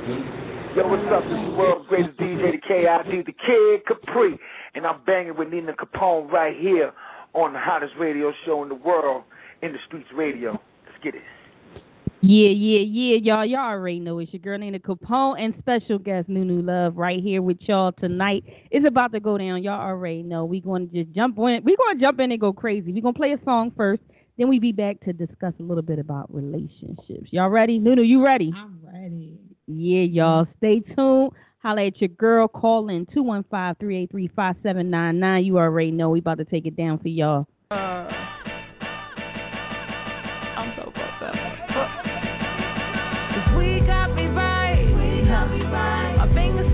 Yo, what's up? This is the world's greatest DJ, the KID, the Kid Capri. And I'm banging with Nina Capone right here on the hottest radio show in the world, In the Streets Radio. Let's get it. Yeah, yeah, yeah, y'all. Y'all already know it's your girl Nina Capone and special guest Nunu Love right here with y'all tonight. It's about to go down. Y'all already know. we're going to just jump in. We're going to jump in and go crazy. We're going to play a song first. Then we be back to discuss a little bit about relationships. Y'all ready? Nunu, you ready? I'm ready. Yeah, y'all. Stay tuned. Holla at your girl. Call in 215-383-5799. You already know we about to take it down for y'all. Uh, I'm so fucked up. We got me right. We got me right. My fingers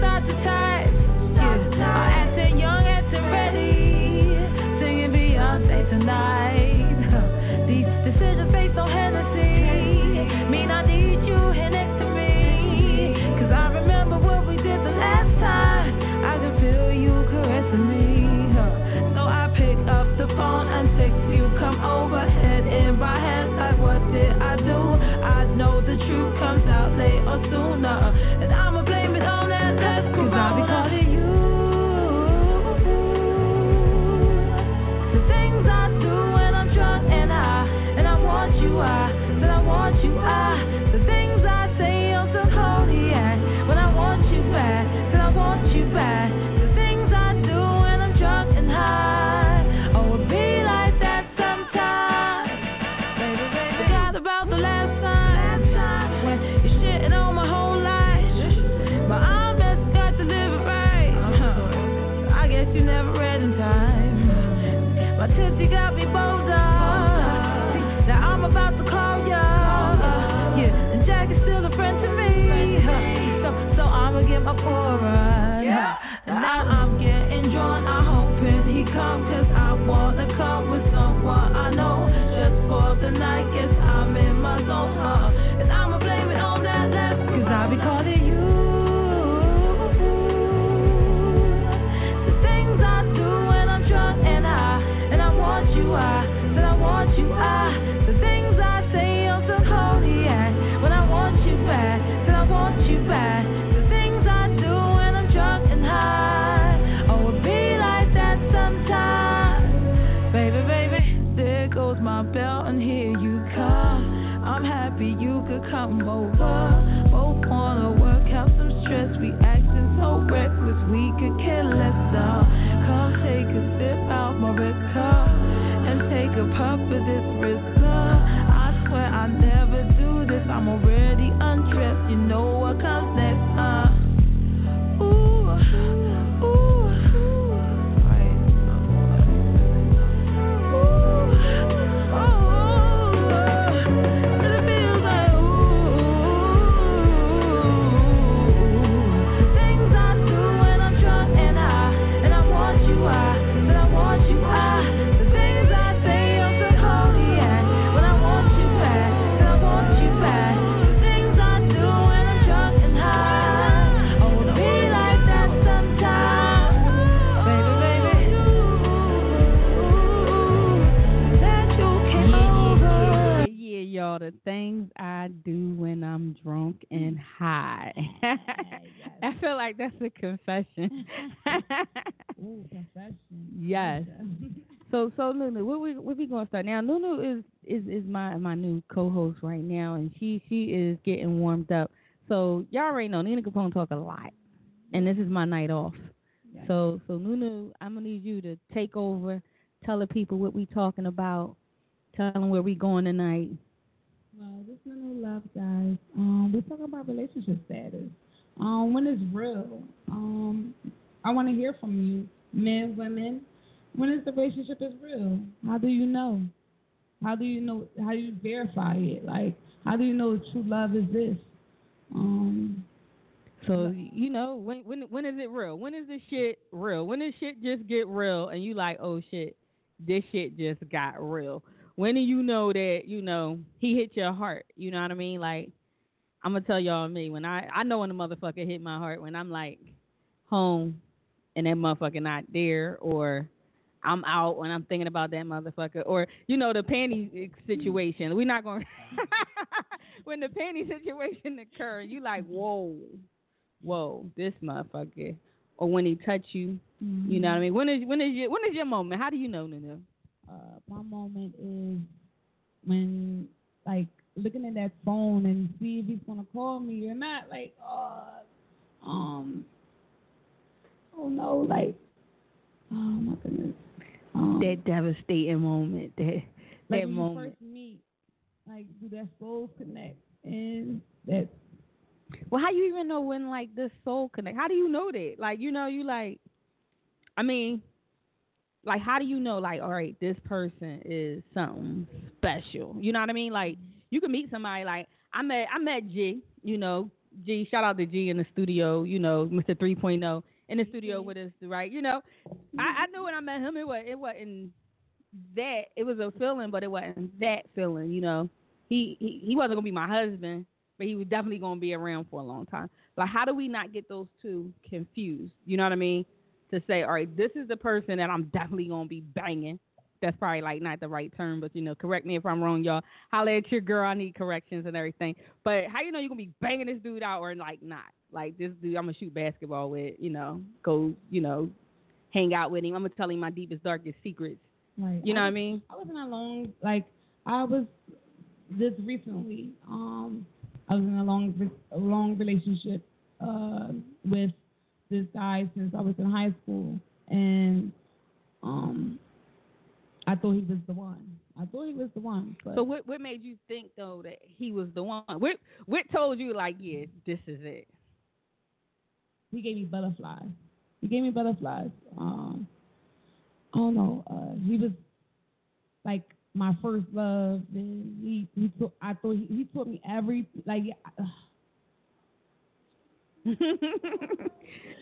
like that's a confession. Ooh, confession. yes. So, so Nunu, where we where we gonna start now? Nunu is is is my my new co-host right now, and she she is getting warmed up. So y'all already know Nina Capone talk a lot, and this is my night off. So so Nunu, I'm gonna need you to take over, tell the people what we talking about, tell them where we going tonight. Well, this is no love, guys. Um, we're talking about relationship status. Um, when is real? Um, I want to hear from you, men, women. When is the relationship is real? How do you know? How do you know? How do you verify it? Like, how do you know true love is this? Um, So you know when when when is it real? When is this shit real? When does shit just get real and you like, oh shit, this shit just got real? When do you know that you know he hit your heart? You know what I mean? Like I'm gonna tell y'all me when I I know when a motherfucker hit my heart when I'm like home and that motherfucker not there or I'm out when I'm thinking about that motherfucker or you know the panty situation. We're not going when the panty situation occur, you like, whoa, whoa, this motherfucker. Or when he touch you, you know what I mean. When is when is your when is your moment? How do you know, Nunu? Uh, my moment is when, like, looking at that phone and see if he's gonna call me or not. Like, uh, um, oh no, like, oh my goodness. Um, That devastating moment. That like that when moment. you first meet, like, do that souls connect? And that Well, how do you even know when like the soul connect? How do you know that? Like, you know, you like, I mean, like, how do you know? Like, all right, this person is something special. You know what I mean? Like, you can meet somebody. Like, I met, I met G. You know, G. Shout out to G in the studio. You know, Mr. 3.0 in the studio with us, right? You know, I, I knew when I met him, it was it wasn't that. It was a feeling, but it wasn't that feeling. You know, he he, he wasn't gonna be my husband but he was definitely going to be around for a long time. Like, how do we not get those two confused? You know what I mean? To say, all right, this is the person that I'm definitely going to be banging. That's probably like not the right term, but you know, correct me if I'm wrong, y'all. Holla at your girl. I need corrections and everything. But how you know you're gonna be banging this dude out or like not? Like this dude, I'm gonna shoot basketball with. You know, go, you know, hang out with him. I'm gonna tell him my deepest, darkest secrets. like You know what I mean? I wasn't alone. Like I was this recently. Um, I was in a long, a long relationship uh, with this guy since I was in high school, and um, I thought he was the one. I thought he was the one. But So what what made you think though that he was the one? What what told you like, yeah, this is it? he gave me butterflies. He gave me butterflies. Um, I don't know. Uh, he was like my first love, and he he taught, I thought he, he taught me every like.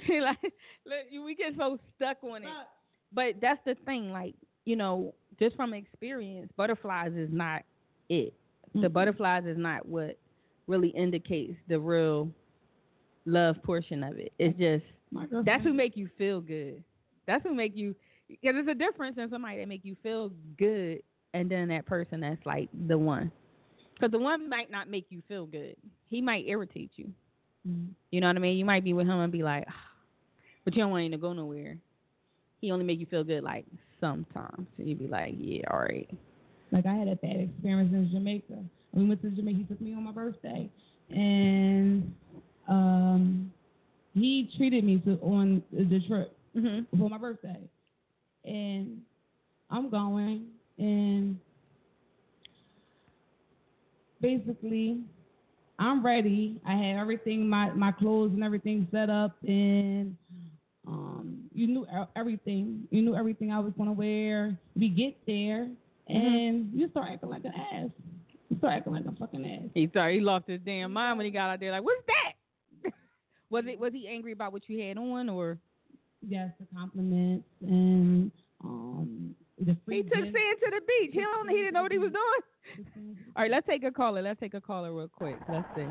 Uh, like, look, we get so stuck on it. But that's the thing, like, you know, just from experience, butterflies is not it. The Mhm. butterflies is not what really indicates the real love portion of it. It's just that's who make you feel good. That's who make you because there's a difference in somebody that make you feel good and then that person that's like the one. Because the one might not make you feel good. He might irritate you. Mhm. You know what I mean? You might be with him and be like, "Ah," but you don't want him to go nowhere. He only make you feel good like sometimes. And you be like, yeah, all right. Like I had a bad experience in Jamaica. We went to Jamaica. He took me on my birthday, and um, he treated me to on the trip Mm-hmm. for my birthday, and I'm going, and basically, I'm ready. I had everything, my my clothes and everything set up, and um, you knew everything. You knew everything I was gonna wear. We get there, and you start acting like an ass. You start acting like a fucking ass. He started. he lost his damn mind when he got out there. Like, what's that? was it? Was he angry about what you had on, or Yes, the compliments and um the free he took sand to the beach? He don't. He didn't know what he was doing. All right, let's take a caller. Let's take a caller real quick. Let's see.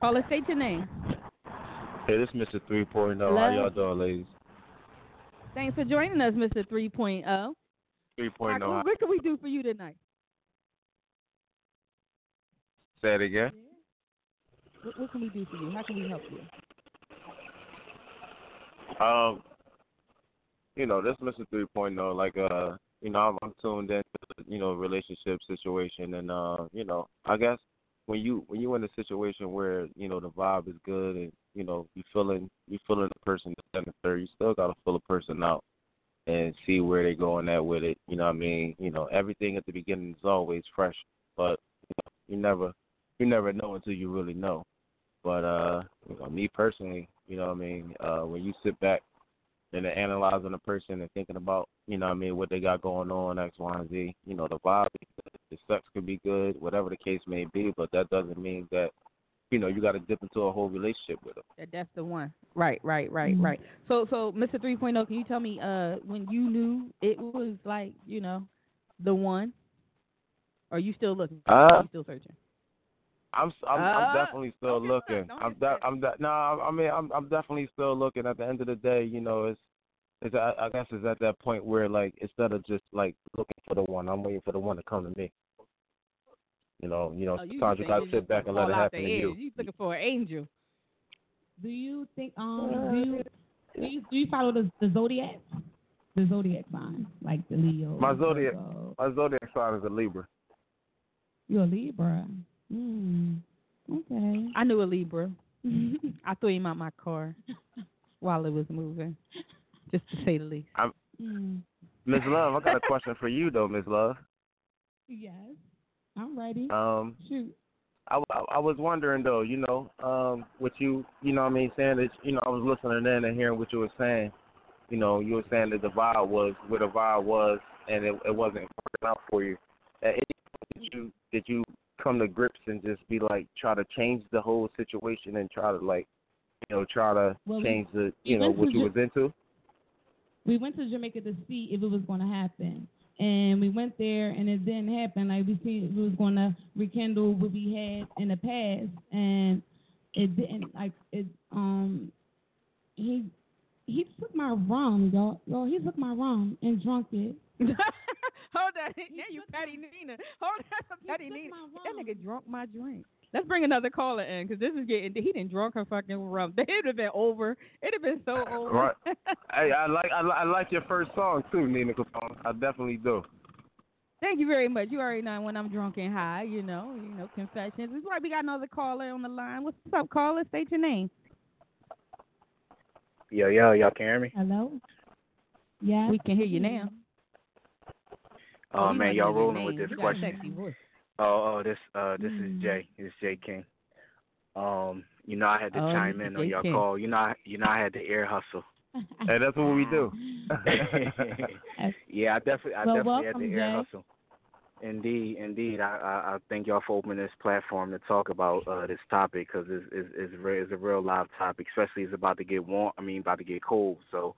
Caller, state your name. Hey, this is Mr. 3.0. How y'all doing, ladies? Thanks for joining us, Mr. 3.0. 3.0. What, How- what can we do for you tonight? Say it again. What, what can we do for you? How can we help you? Um, you know, this Mr. 3.0. Like, uh, you know, I'm, I'm tuned in to, you know, relationship situation, and uh, you know, I guess when you when you in a situation where you know the vibe is good and you know you feeling you feeling the person to the third, you still gotta fill a person out and see where they going at with it. You know what I mean? You know, everything at the beginning is always fresh, but you, know, you never you never know until you really know. But uh, you know, me personally, you know what I mean, uh when you sit back and then analyzing a person and thinking about, you know what I mean, what they got going on, X, Y, and Z, you know, the vibe, the sex could be good, whatever the case may be, but that doesn't mean that, you know, you got to dip into a whole relationship with them. That that's the one. Right, right, right, Mhm. right. So so Mr. 3.0, can you tell me uh when you knew it was like, you know, the one? Or you still looking? Uh, you still searching? I'm I'm, Uh, I'm definitely still don't get upset, looking. don't I'm de- I'm de- no, I mean I'm I'm definitely still looking. At the end of the day, you know, it's it's I, I guess it's at that point where like instead of just like looking for the one, I'm waiting for the one to come to me. You know, you know, Oh, you sometimes you gotta sit back and let it happen to you. edge. You looking for an angel? Do you think um do you do you, do you follow the, the zodiac? The zodiac sign, like the Leo. My zodiac- Virgo. My zodiac sign is a Libra. You're a Libra. Hmm. Okay. I knew a Libra. I threw him out my car while it was moving, just to say the least. Hmm. Miss Love, I got a question for you though, Miss Love. Yes. I'm ready. Um, Shoot. I, I, I was wondering though, you know, um, what you, you know, what I mean, saying that, you know, I was listening in and hearing what you were saying. You know, you were saying that the vibe was where the vibe was, and it, it wasn't working out for you. At any point did you did you come to grips and just be like, try to change the whole situation and try to like, you know, try to Well, change the, you know, what you was into? we went to Jamaica to see if it was going to happen. And we went there and it didn't happen. Like we seen it was going to rekindle what we had in the past, and it didn't. Like it, um, he he took my rum, y'all. Y'all, he took my rum and drunk it. Hold on, now you Patty Nina. Hold on, Patty Nina. That nigga drunk my drink. Let's bring another caller in because this is getting. He didn't drunk her fucking rum. It'd have been over. It'd have been so over. Right. Hey, I like I, I like your first song too, Nina Capone. I definitely do. Thank you very much. You already know when I'm drunk and high. You know, you know confessions. It's like we got another caller on the line. What's up, caller? State your name. Yo, yo, y'all can hear me? Hello. Yeah. We can hear you now. Oh, you man, y'all know rolling with this You got a question. Oh, oh, this uh this Mm. is Jay. This is Jay King. Um, you know I had to Oh, chime in is on Jay your King. call. You know I you know I had to air hustle. Hey, that's what we do. yeah, I definitely I Well, definitely had to ear Jay. hustle. Indeed, indeed. I, I I thank y'all for opening this platform to talk about uh this topic because it's it's it's, re- it's a real live topic, especially it's about to get warm. I mean, about to get cold. So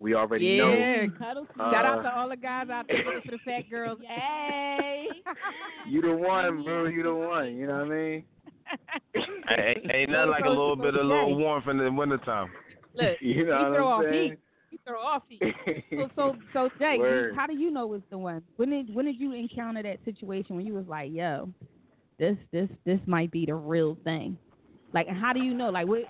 we already know. Yeah. Cuddle Shout out Uh, to all the guys out there for the fat girls. Hey. You the one, bro. You the one. You know what I mean? Hey, ain't, ain't nothing like a little bit of little warmth in the wintertime. Look, You know what throw I'm off saying? heat. You throw off heat. So, so, so, Jay, you- Word. how do you know it's the one? When did when did you encounter that situation when you was like, yo, this this this might be the real thing? Like, how do you know? Like, what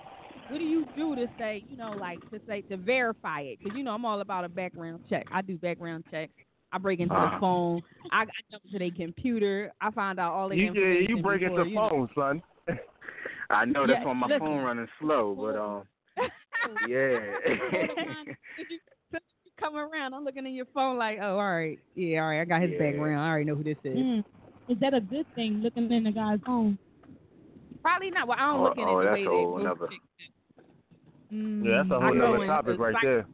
what do you do to say, you know, like to say to verify it? Because you know I'm all about a background check. I do background checks. I break into Ah. the phone. I, I jump to their computer. I find out all the You information. yeah, you break before, into you know. phone, son. I know that's Yeah, why my listen. phone running slow, but um, yeah. Did you so you come around? I'm looking in your phone like, oh, all right, yeah, all right, I got his Yeah. background. I already know who this is. Mm. Is that a good thing? Looking in the guy's phone. Probably not. Well, I don't Oh, look in oh, it the way a that whole most nother- chicks do. Mm, Yeah, that's a whole go other topic right there.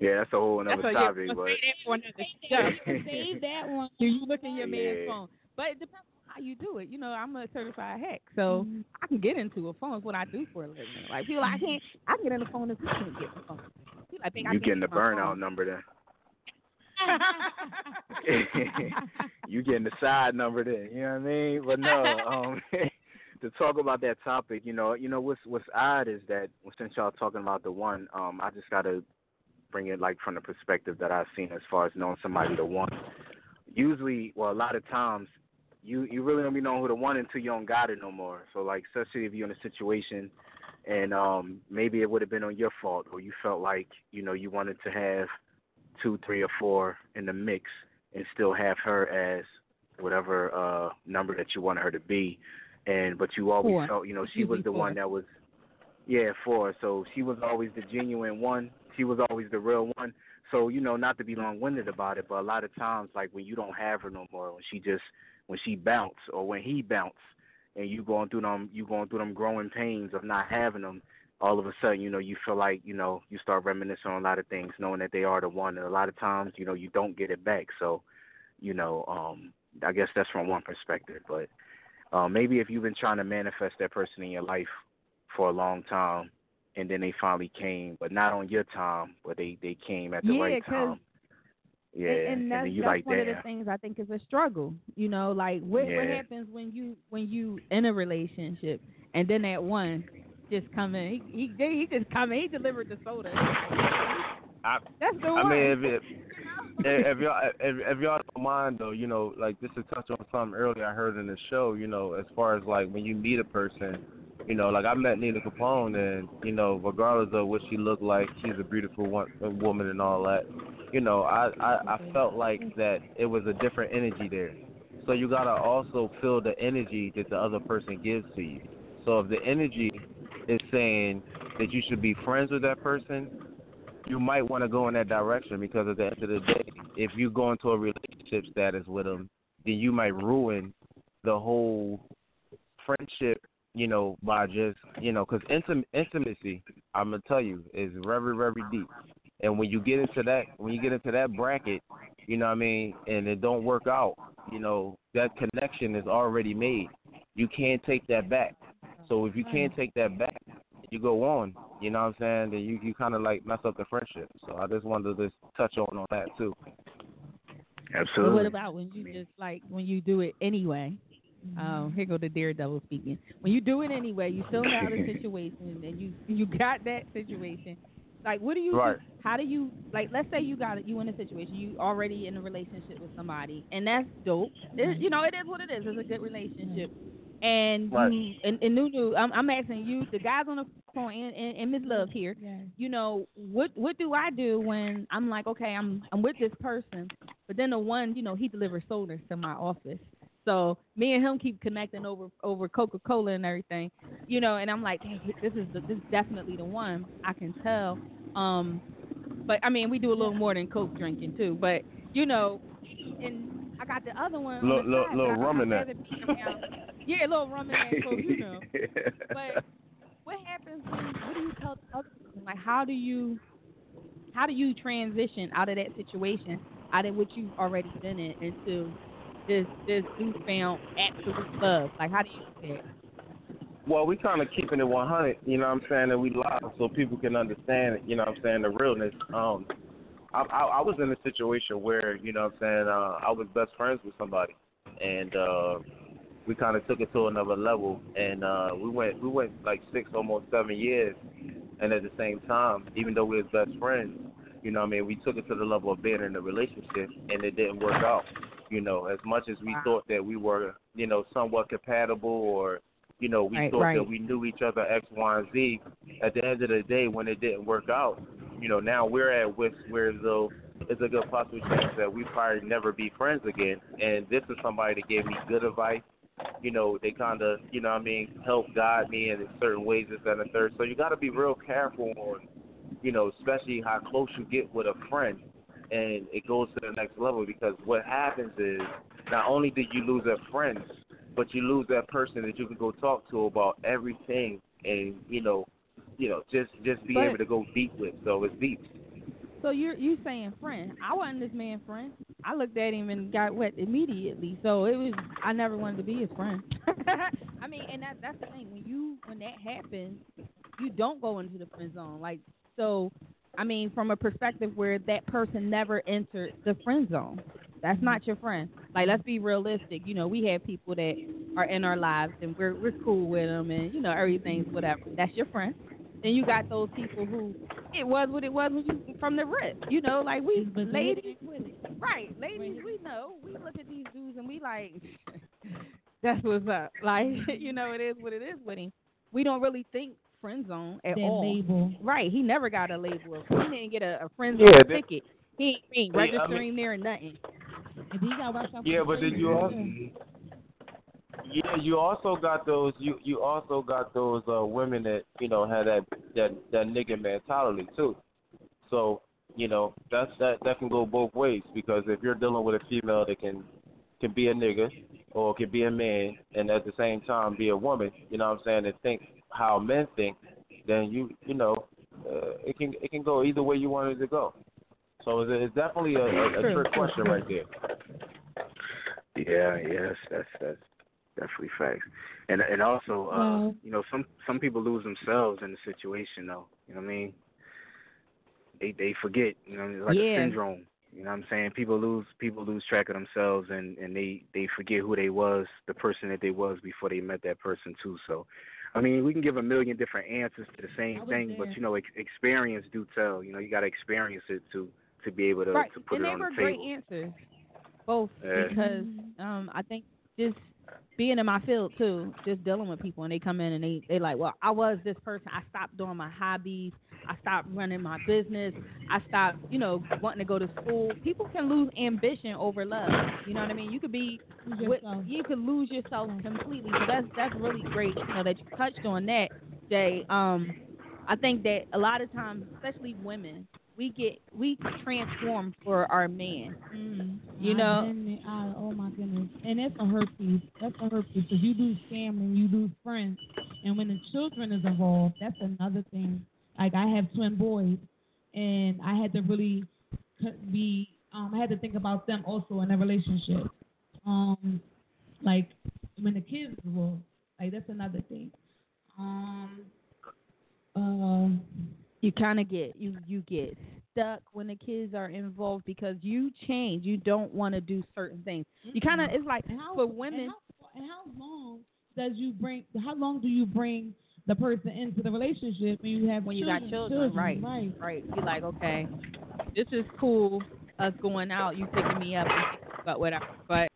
yeah, that's a whole That's another a, topic, yeah, but say that for another show. Save that one. Do you look in your man's Yeah. phone? But it depends on how you do it. You know, I'm a certified hack, so I can get into a phone. It's what I do for a living. Like people, I can't. I can get in the phone if you can't get the phone. People, I think you can't getting the get my burnout phone. number then. you getting the side number then. You know what I mean? But no, um, to talk about that topic, you know, you know what's what's odd is that since y'all talking about the one, um, I just gotta bring it like from the perspective that I've seen as far as knowing somebody the one. Usually, well, a lot of times, you you really don't be knowing who the one until you don't got it no more. So like, especially if you're in a situation and um maybe it would have been on your fault or you felt like you know you wanted to have two three or four in the mix and still have her as whatever uh number that you wanted her to be and but you always Four. felt you know she was the four. one that was yeah four. So she was always the genuine one. She was always the real one. So you know not to be long winded about it but a lot of times like when you don't have her no more when she just when she bounce or when he bounce and you going through them you going through them growing pains of not having them all of a sudden you know you feel like you know you start reminiscing on a lot of things knowing that they are the one. And a lot of times you know you don't get it back. So you know um i guess that's from one perspective but uh, maybe if you've been trying to manifest that person in your life for a long time and then they finally came but not on your time but they they came at the Yeah, right 'cause- time yeah and, and that's, then you that's like one of the things I think is a struggle. You know, like what what happens when you when you in a relationship and then that one just come in. He he, he just come in. He delivered the soda. I, That's the I one. mean, if it, if y'all if, if y'all don't mind though, you know, like just to touch on something earlier I heard in the show, you know, as far as like when you meet a person, you know, like I met Nina Capone, and you know, regardless of what she looked like, she's a beautiful one, woman and all that. You know, I, I I felt like that it was a different energy there. So you gotta also feel the energy that the other person gives to you. So if the energy is saying that you should be friends with that person, you might want to go in that direction because at the end of the day, if you go into a relationship status with them, then you might ruin the whole friendship you know, by just, you know, because intim- intimacy, I'm gonna tell you, is very, very deep. And when you get into that, when you get into that bracket, you know what I mean, and it don't work out, you know, that connection is already made. You can't take that back. So if you can't take that back, you go on. You know what I'm saying? Then you you kind of like mess up the friendship. So I just wanted to just touch on on that too. Absolutely. But what about when you just like when you do it anyway? Mm-hmm. Um, here go the daredevil speaking. When you do it anyway, you still have a situation, and you you got that situation. Like, what do you? Right. How do you like? Let's say you got it. You in a situation. You already in a relationship with somebody, and that's dope. It, mm-hmm. you know, it is what it is. It's a good relationship. Mm-hmm. And Right. you and, and Nunu, I'm, I'm asking you, the guys on the phone, and, and, and Miss Love here. Yes. You know, what what do I do when I'm like, okay, I'm I'm with this person, but then the one, you know, he delivers sodas to my office. So me and him keep connecting over over Coca Cola and everything, you know. And I'm like, hey, this is the, this is definitely the one. I can tell. Um, but I mean, we do a little more than Coke drinking too. But you know, and I got the other one. on Little- the little- little rum in that. rather be around- Yeah, a little rum in that Coke, you know. But what happens when what do you tell the other person? Like how do you how do you transition out of that situation, out of what you've already been in into this this newfound absolute love? Like how do you do that? Well, we kind of keeping it 100, you know what I'm saying, and we live so people can understand, you know what I'm saying, the realness. Um, I, I, I was in a situation where, you know what I'm saying, uh, I was best friends with somebody, and uh, we kind of took it to another level, and uh, we went we went like six, almost seven years, and at the same time, even though we was best friends, you know what I mean, we took it to the level of being in a relationship, and it didn't work out. You know, as much as we Wow. thought that we were, you know, somewhat compatible or you know, we Right, thought right. that we knew each other X, Y, and Z. At the end of the day, when it didn't work out, you know, now we're at with where though it's a good possible chance that we probably never be friends again. And this is somebody that gave me good advice. You know, they kind of, you know, what I mean, help guide me in certain ways, this that, and the third. So you got to be real careful on, you know, especially how close you get with a friend, and it goes to the next level because what happens is not only did you lose a friend, but you lose that person that you can go talk to about everything, and you know, you know, just just be But- able to go deep with. So it's deep. So you're you saying friend? I wasn't this man friend. I looked at him and got wet immediately. So it was I never wanted to be his friend. I mean, and that that's the thing. When you when that happens, you don't go into the friend zone. Like so, I mean, from a perspective where that person never entered the friend zone. That's not your friend. Like, let's be realistic. You know, we have people that are in our lives, and we're we're cool with them, and you know, everything's whatever. That's your friend. Then you got those people who it was what it was when you from the rip. You know, like we But ladies, right? Ladies, we know. We look at these dudes and we like, that's what's up. Like, you know, it is what it is with him. We don't really think friend zone at that all. label. Right? He never got a label. He didn't get a, a friend zone Yeah, ticket. He ain't, he ain't Yeah, I mean- registering there or nothing. And then gotta watch out for Yeah, but then you also too. Yeah, you also got those you you also got those uh women that, you know, had that that that nigga mentality too. So, you know, that's that that can go both ways because if you're dealing with a female that can can be a nigga or can be a man and at the same time be a woman, you know what I'm saying, and think how men think, then you you know, uh, it can it can go either way you want it to go. So it's, definitely a, a, a trick question right there. Yeah, yes, that's that's definitely facts. And and also, uh, Well- you know, some some people lose themselves in the situation though. You know what I mean? They they forget, you know, it's like Yeah. a syndrome. You know what I'm saying? People lose people lose track of themselves and and they they forget who they was, the person that they was before they met that person too. So, I mean, we can give a million different answers to the same was thing, but you know, ex- experience do tell. You know, you got to experience it to to be able to right. to put and it they on were the great table. answers, both Yeah. because um I think just being in my field too, just dealing with people and they come in and they they like, well, I was this person. I stopped doing my hobbies. I stopped running my business. I stopped, you know, wanting to go to school. People can lose ambition over love. You know what I mean? You could be with, you could lose yourself completely. So that's that's really great. You know that you touched on that, Jay. Um, I think that a lot of times, especially women, we get we transform for our man. Mm. You know-. I- oh my goodness, and that's a hurt piece. That's a hurt piece because you lose family, you lose friends, and when the children is involved, that's another thing. Like I have twin boys, and I had to really be. Um, I had to think about them also in a relationship. Um, like when the kids involved, like that's another thing. Um, uh, You kind of get you you get stuck when the kids are involved because you change. You don't want to do certain things. You kind of it's like how, for women. And how, and how long does you bring? How long do you bring the person into the relationship when you have when you got children, children, right, Right. right. You're like, okay, this is cool. Us going out, you picking me up, but whatever. But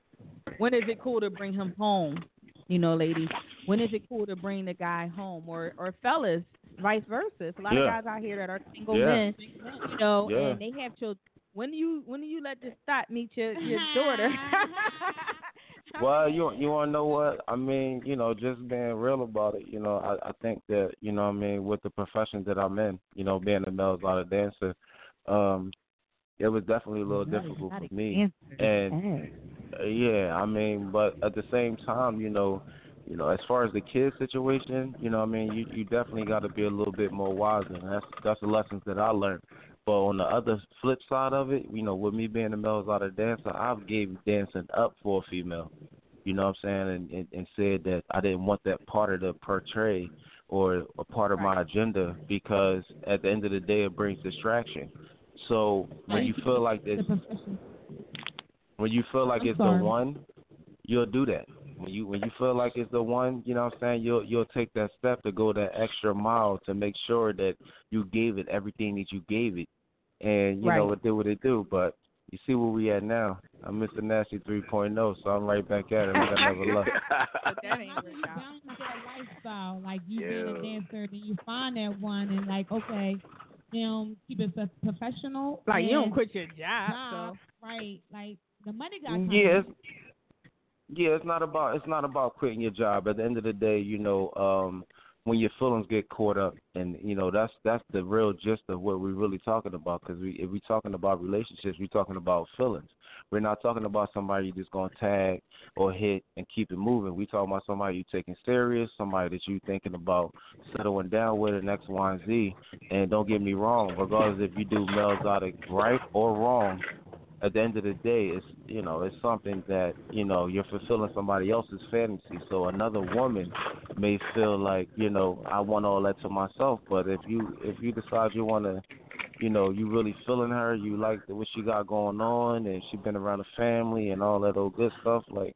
when is it cool to bring him home? You know, ladies. When is it cool to bring the guy home, or or fellas, vice versa? It's a lot Yeah. of guys out here that are single Yeah. men, you know, Yeah. and they have children. When do you when do you let this thought meet your your daughter? Well, you you want to know what I mean? You know, just being real about it. You know, I I think that you know I mean with the profession that I'm in. You know, being a male a lot of dancer, um, it was definitely a little difficult for me. And yeah, I mean, but at the same time, you know, you know, as far as the kid situation, you know, I mean, you you definitely got to be a little bit more wiser. And that's that's the lessons that I learned. But on the other flip side of it, you know, with me being a male auto dancer, I've gave dancing up for a female. You know what I'm saying? And, and and said that I didn't want that part of the portray or a part of my agenda because at the end of the day it brings distraction. So when you feel like this when you feel like I'm it's sorry. the one, you'll do that. When you when you feel like it's the one, you know what I'm saying, you'll you'll take that step to go that extra mile to make sure that you gave it everything that you gave it. And you know what it did what it do, but you see where we at now. I'm Mr. Nasty 3.0, so I'm right back at it. like I never left. But that ain't How you out. that lifestyle? Like you being a dancer, then you find that one, and like, okay, you know, keep it professional. Like you don't quit your job, job, so right? Like the money got mm, coming. Yeah, it's, yeah, it's not about it's not about quitting your job. At the end of the day, you know, um, when your feelings get caught up, and you know that's that's the real gist of what we're really talking about. Because we if we're talking about relationships, we're talking about feelings. We're not talking about somebody just gonna tag or hit and keep it moving. We talking about somebody you taking serious, somebody that you thinking about settling down with an X, Y, and Z. And don't get me wrong, regardless if you do male exotic right or wrong, at the end of the day, it's you know it's something that you know you're fulfilling somebody else's fantasy. So another woman may feel like you know I want all that to myself, but if you if you decide you want to, you know, you really feeling her, you like what she got going on, and she been around the family and all that old good stuff, like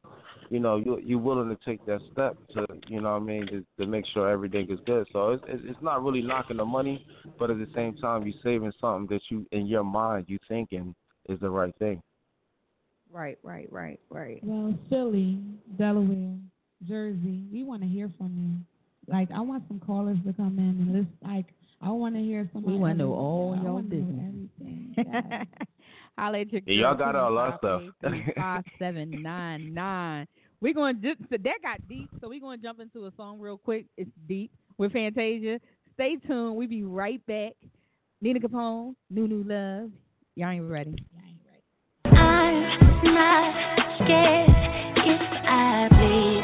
you know you you're willing to take that step to you know what I mean to, to make sure everything is good. So it's it's it's not really knocking the money, but at the same time you're saving something that you in your mind you thinking is the right thing. right, right, right, right. Well, Philly, Delaware, Jersey, we want to hear from you. Like, I want some callers to come in and list. Like, I want to hear somebody. We wanna know everything. all I your wanna know business. everything. Holla at your Yeah, y'all girl, got all our stuff. 215-5799. We're going to so that got deep, so we're going to jump into a song real quick. It's deep with Fantasia. Stay tuned. We'll be right back. Nina Capone, Nunu Love. Y'all ain't ready. I'm not scared if I bleed.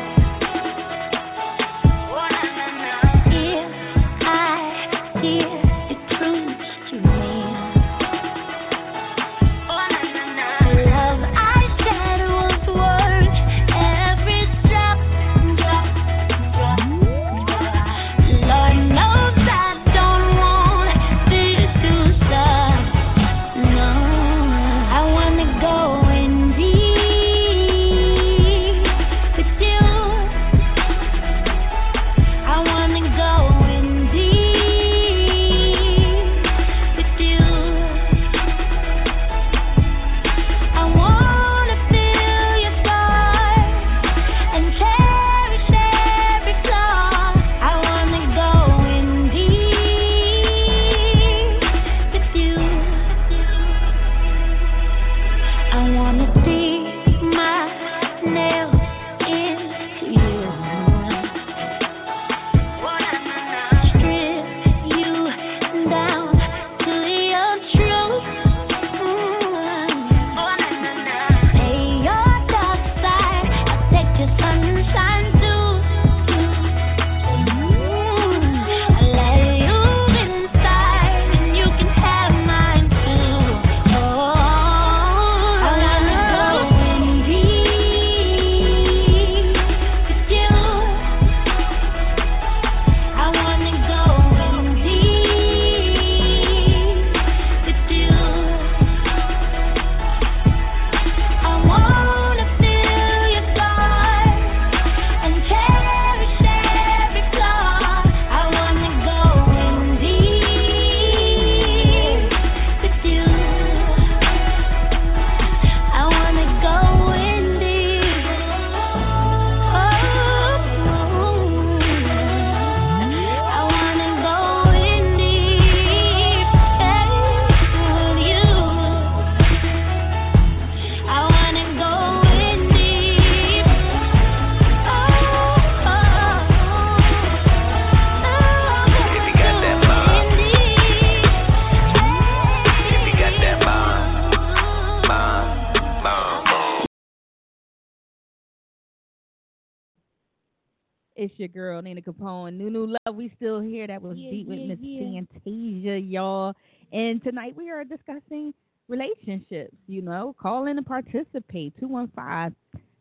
Girl Nina Capone, Nunu Love. We still here. That was Yeah, beat with yeah, Miss yeah. Fantasia, y'all. And tonight we are discussing relationships. You know, call in and participate. 215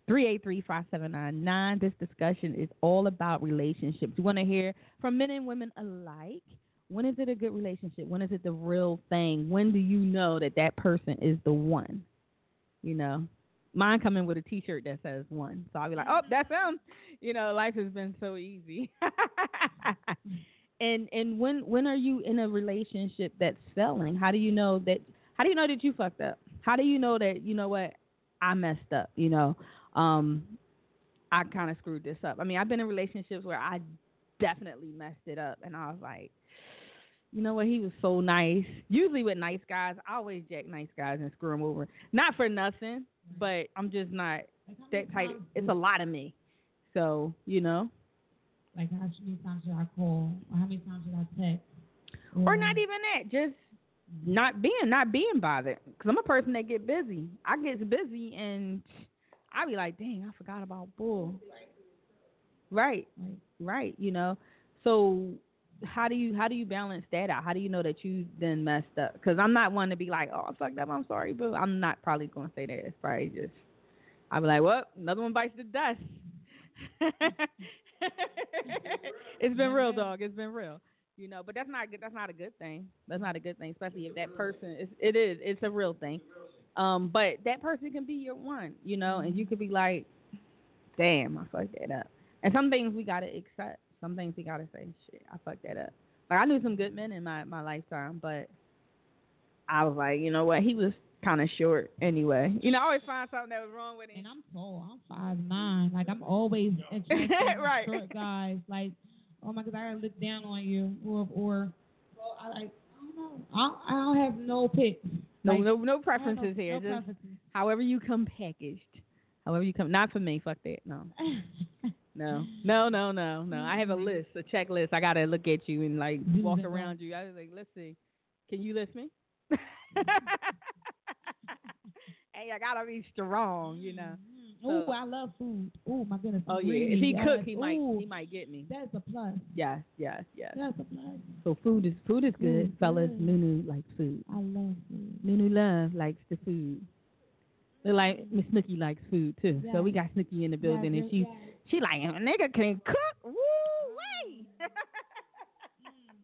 383 5799. This discussion is all about relationships. You want to hear from men and women alike. When is it a good relationship? When is it the real thing? When do you know that that person is the one? You know, mine come in with a T-shirt that says one, so I'll be like, oh, that's him. You know, life has been so easy. and and when when are you in a relationship that's failing? How do you know that? How do you know that you fucked up? How do you know that you know what I messed up? You know, um, I kind of screwed this up. I mean, I've been in relationships where I definitely messed it up, and I was like, you know what? He was so nice. Usually with nice guys, I always jack nice guys and screw them over. Not for nothing, but I'm just not Like, how many that type. It's a lot of me. So you know, Like how many times should I call? Or how many times should I text? or not even that. Just not being not being bothered. Cause I'm a person that get busy. I get busy and I be like, dang, I forgot about bull. Right, Right. right. You know, so how do you how do you balance that out? How do you know that you then messed up? Because I'm not one to be like, oh, fucked up. I'm sorry, but I'm not probably gonna say that. It's probably just I'll be like, well, another one bites the dust. it's been real, dog. It's been real. You know, but that's not good. That's not a good thing. That's not a good thing, especially if that person is. It is. It's a real thing. Um, but that person can be your one. You know, and you could be like, damn, I fucked that up. And some things we gotta accept. Some things we gotta say, shit, I fucked that up. Like I knew some good men in my my lifetime, but I was like, you know what? He was kind of short anyway. You know, I always find something that was wrong with him. And I'm tall. I'm five nine. Like I'm always attracted to Right. short guys. Like, oh my god, I gotta look down on you, or or. Well, I like. I don't know. I don't, I have no picks. No, Like, no, no preferences no, here. No Just preferences. however you come packaged. However you come. Not for me. Fuck that. No. No. No. No. No. No. I have a list, a checklist. I gotta look at you and like walk around you. I was like, let's see. Can you list me? hey, I gotta be strong, you know. Oh, So- I love food. Oh my goodness. Oh yeah. If he yes. cook, he might Ooh, he might get me. That's a plus. Yes, yes, yes. That's a plus. So food is food is good, Mm, fellas. good. Nunu likes food. I love food. Nunu Love likes the food. Like Miss Snooky likes food too. So we got Snooky in the building, Yes, and she yes. She like a nigga can cook. Woo wee.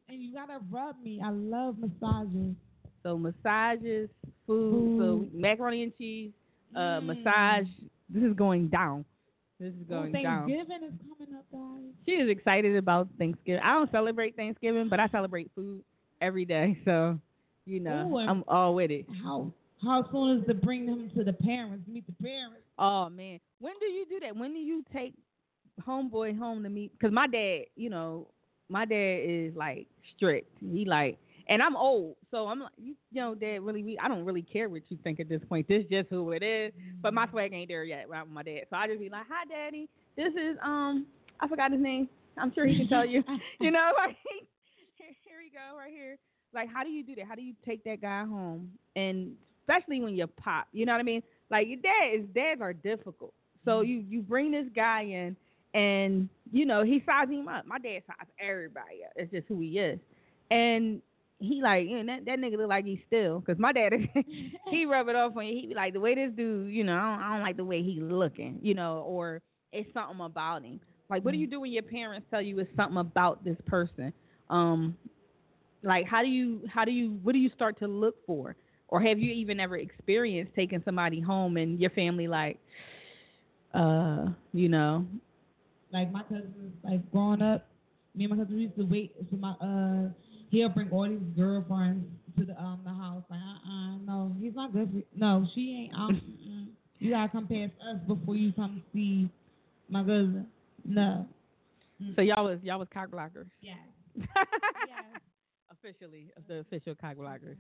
And you gotta rub me. I love massages. so massages, food, so macaroni and cheese, uh, Mm. massage. This is going down. This is going down. Thanksgiving is coming up, guys. She is excited about Thanksgiving. I don't celebrate Thanksgiving, but I celebrate food every day. So, you know, Ooh, I'm all with it. How how soon is to bring them to the parents? Meet the parents. Oh man, when do you do that? When do you take homeboy home to meet? Because my dad, you know, my dad is like strict. He like, and I'm old, so I'm like, you, you know, dad really, we, I don't really care what you think at this point. This just who it is. But my swag ain't there yet right, with my dad, so I just be like, hi, daddy. This is um, I forgot his name. I'm sure he can tell you. you know, like here, here we go, right here. Like, how do you do that? How do you take that guy home? And especially when you're pop, you know what I mean? Like your dad is dads are difficult. So you you bring this guy in, and you know he sizes him up. My dad sizes everybody up. It's just who he is, and he like you know that, that nigga look like he's still. Cause my dad he rub it off on you. He be like the way this dude, you know, I don't, I don't like the way he looking, you know, or it's something about him. Like, what do you do when your parents tell you it's something about this person? Um, like, how do you, how do you, what do you start to look for? Or have you even ever experienced taking somebody home and your family like, uh, you know, like my cousins, like growing up, me and my cousin used to wait for my uh he'll bring all these girlfriends to the um the house. Like uh uh no, he's not good for. No, she ain't um you gotta come past us before you come see my cousin. No. so y'all was y'all was cock blockers. Yes. Officially, the official cock blockers.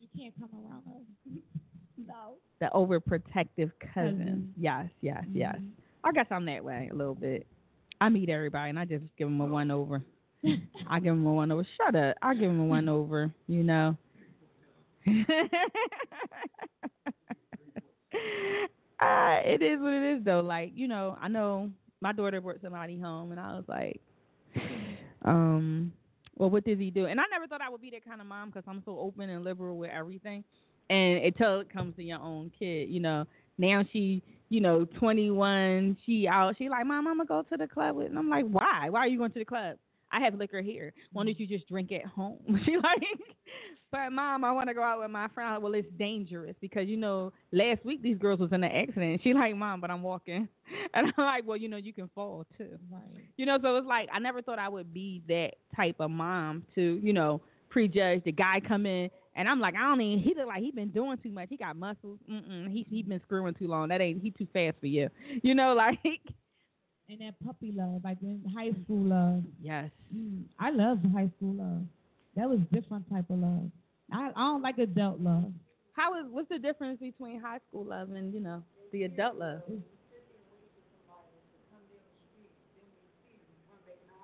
You can't come around us. No. The overprotective cousin. Cousin. Yes, yes, yes. Mhm. I guess I'm that way a little bit. I meet everybody and I just give them a one over. I give them a one over. Shut up. I give them a one over. You know. uh, it is what it is though. Like you know, I know my daughter brought somebody home, and I was like, um, well, what does he do? And I never thought I would be that kind of mom because I'm so open and liberal with everything. And until it comes to your own kid, you know. Now she, you know, 21. She out. She like, mom, I'm gonna go to the club with. And I'm like, why? Why are you going to the club? I have liquor here. Why don't you just drink at home? she like, but mom, I want to go out with my friend. Well, it's dangerous because you know, last week these girls was in an accident. She like, mom, but I'm walking, and I'm like, well, you know, you can fall too. Right. You know, so it's like I never thought I would be that type of mom to, you know, prejudge the guy come in and I'm like, I don't even. He look like he been doing too much. He got muscles. Mm-mm. He he been screwing too long. That ain't he too fast for you. You know, like And that puppy love, like high school love. yes, Mm, I love high school love. That was different type of love. I, I don't like adult love. how is what's the difference between high school love and you know the adult love?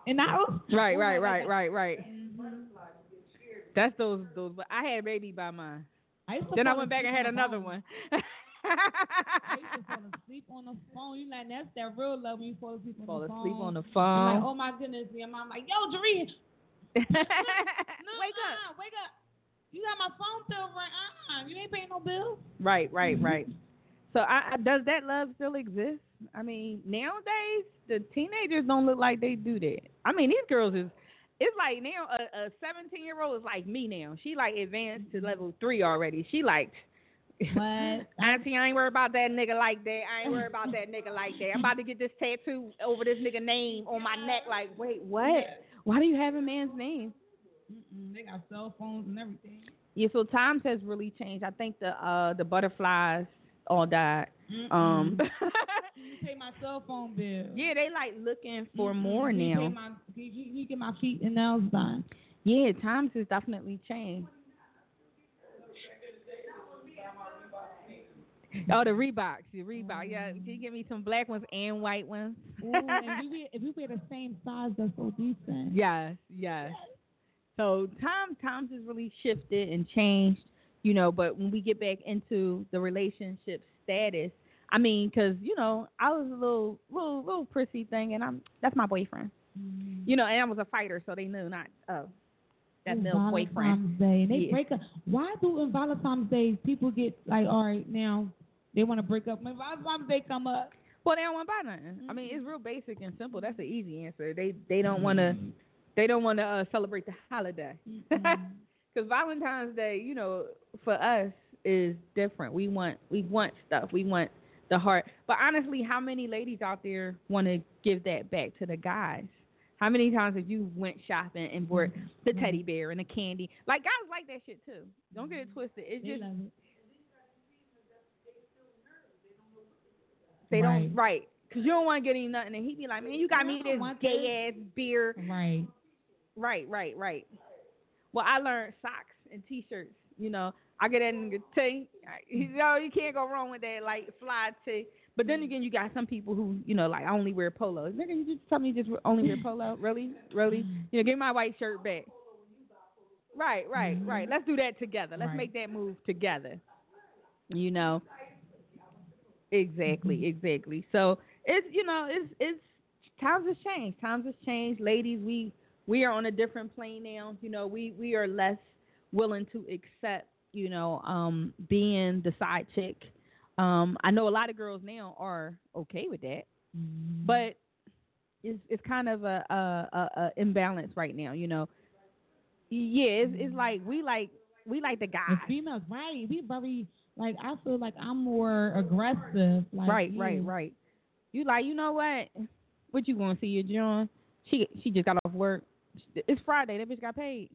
And I was Right, right, right, right, right. That's those those. But I had baby by mine. I Then I went back and had another one. I used to fall asleep on the phone. You like that's that real love when you fall asleep on Fall the phone. asleep on the phone. Like, oh my goodness, your mom like, yo, Jaree, no, Wake up. uh, wake up. You got my phone bill right? Uh, you ain't paying no bills. Right, right, right. So, I, I, does that love still exist? I mean, nowadays the teenagers don't look like they do that. I mean, these girls is. It's like now a, a 17 year old is like me now. She like advanced to level three already. She like, But Auntie, I ain't worried about that nigga like that. I ain't worried about that nigga like that. I'm about to get this tattoo over this nigga name on my neck. Like, wait, what? Why do you have a man's name? Mm-mm, they got cell phones and everything. Yeah, so times has really changed. I think the uh the butterflies all died. Um pay my cell phone bill. Yeah, they like looking for Mm-mm, more he now. Pay my, he, he, get my feet and nails done. Yeah, times has definitely changed. Oh, the Reeboks, the Reebok. Yeah, mm-hmm. can you give me some black ones and white ones? Ooh, and we if we wear the same size, that's so decent. Yes, yes. So time times has really shifted and changed, you know. But when we get back into the relationship status, I mean, cause you know, I was a little, little, little prissy thing, and I'm that's my boyfriend, you know, and I was a fighter, so they knew not oh, that male boyfriend. Valentine's Day. They Yeah. break up. Why do in Valentine's Day people get like, all right, now they want to break up? When Valentine's Day come up, Well, they don't want to buy nothing. I mean, it's real basic and simple. That's the easy answer. They they don't want Mm-hmm. to they don't want to uh, celebrate the holiday. Because Valentine's Day, you know, for us is different. We want we want stuff. We want the heart. But honestly, how many ladies out there want to give that back to the guys? How many times have you went shopping and bought mm-hmm. the mm-hmm. teddy bear and the candy? Like guys like that shit too. Don't get it mm-hmm. twisted. It's they just it. they Right. don't right. Cause you don't want to get him nothing, and he'd be like, "Man, you got I me this gay ass beer." Right. Right, right, right. Well, I learned socks and t-shirts. You know, I get that nigga tee. You know, you can't go wrong with that like fly tee. But then mm. again, you got some people who, you know, like I only wear polo. Nigga, you just tell me you just only wear polo? Really, really? Mm. You know, give me my white shirt back. Right, right, mm-hmm. right. Let's do that together. Let's Right. make that move together. You know. Exactly, mm-hmm. exactly. So it's you know it's it's times has changed. Times has changed, ladies. We we are on a different plane now. You know, we we are less willing to accept. You know, um, being the side chick. Um, I know a lot of girls now are okay with that, but it's it's kind of a, a, a, a imbalance right now. You know, yeah, it's it's like we like we like the guys. females, right? We very like. I feel like I'm more aggressive. Like right, you. right, right. You like, you know what? What you gonna see your John? She she just got off work. It's Friday. That bitch got paid.